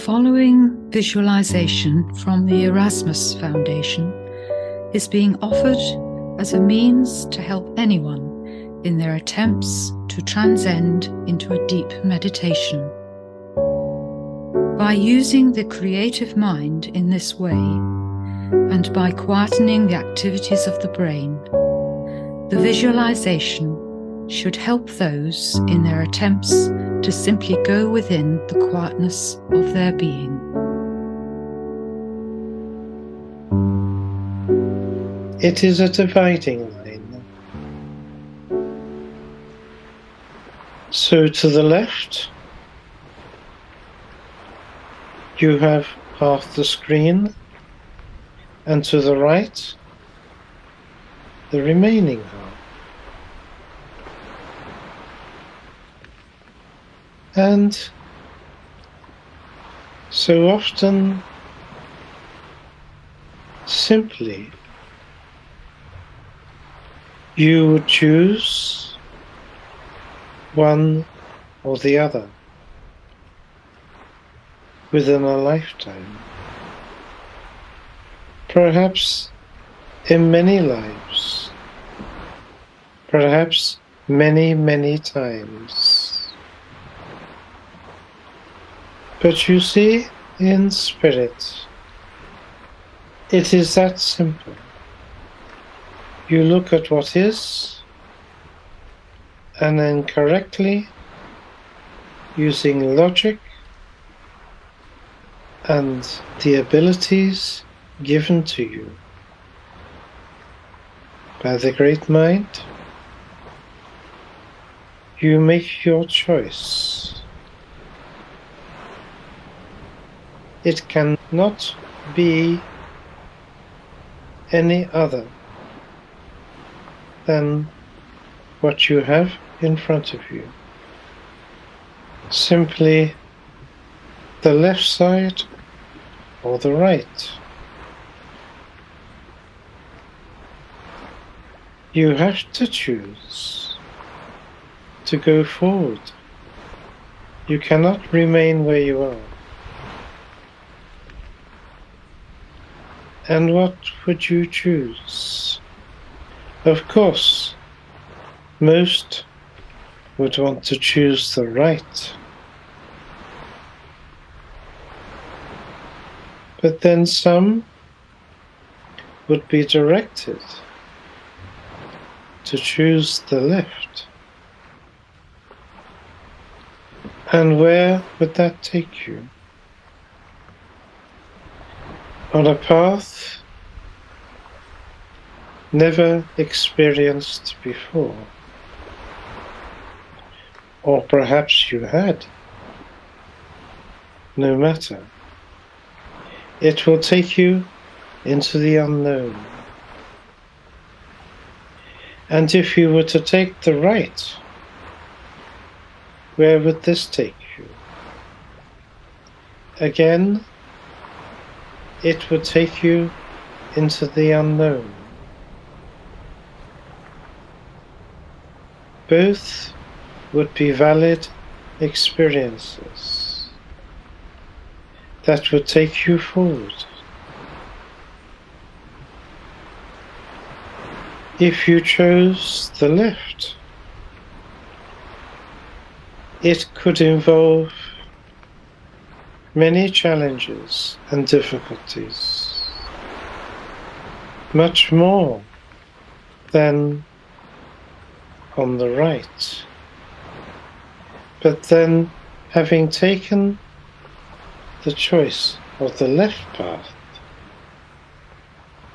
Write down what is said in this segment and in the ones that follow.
following visualization from the Erasmus Foundation is being offered as a means to help anyone in their attempts to transcend into a deep meditation. By using the creative mind in this way, and by quietening the activities of the brain, the visualization should help those in their attempts to simply go within the quietness of their being. It is a dividing line. So to the left, you have half the screen, and to the right, the remaining half. And so often, simply, you choose one or the other within a lifetime. Perhaps in many lives. Perhaps many, many times. But you see, in spirit, it is that simple. You look at what is, and then correctly, using logic and the abilities given to you by the great mind, you make your choice. It cannot be any other than what you have in front of you. Simply the left side or the right. You have to choose to go forward. You cannot remain where you are. And what would you choose? Of course, most would want to choose the right. But then some would be directed to choose the left. And where would that take you? On a path never experienced before. Or perhaps you had. No matter. It will take you into the unknown. And if you were to take the right, where would this take you? Again, it would take you into the unknown. Both would be valid experiences that would take you forward. If you chose the left, it could involve many challenges and difficulties, much more than on the right. But then, having taken the choice of the left path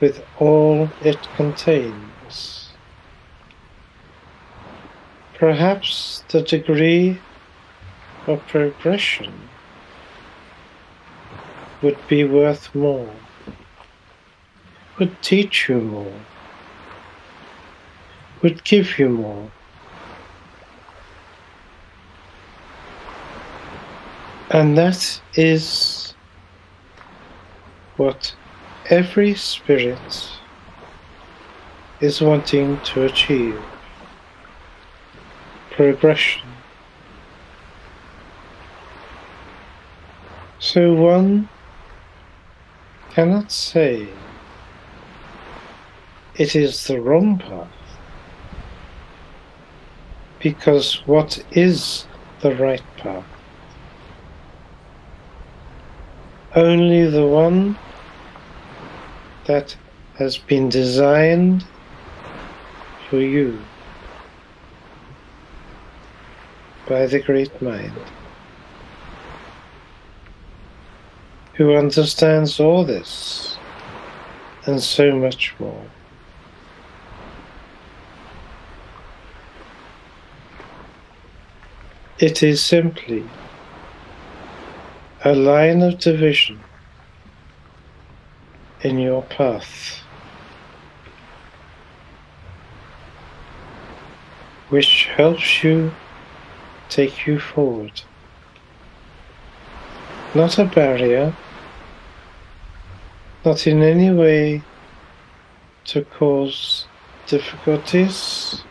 with all it contains. Perhaps the degree of progression would be worth more, would teach you more, would give you more. And that is what every spirit is wanting to achieve progression. So one cannot say it is the wrong path because what is the right path? Only the one that has been designed for you by the Great Mind, who understands all this and so much more. It is simply a line of division in your path, which helps you take you forward. Not a barrier, not in any way to cause difficulties,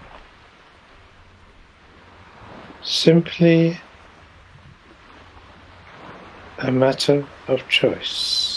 simply a matter of choice.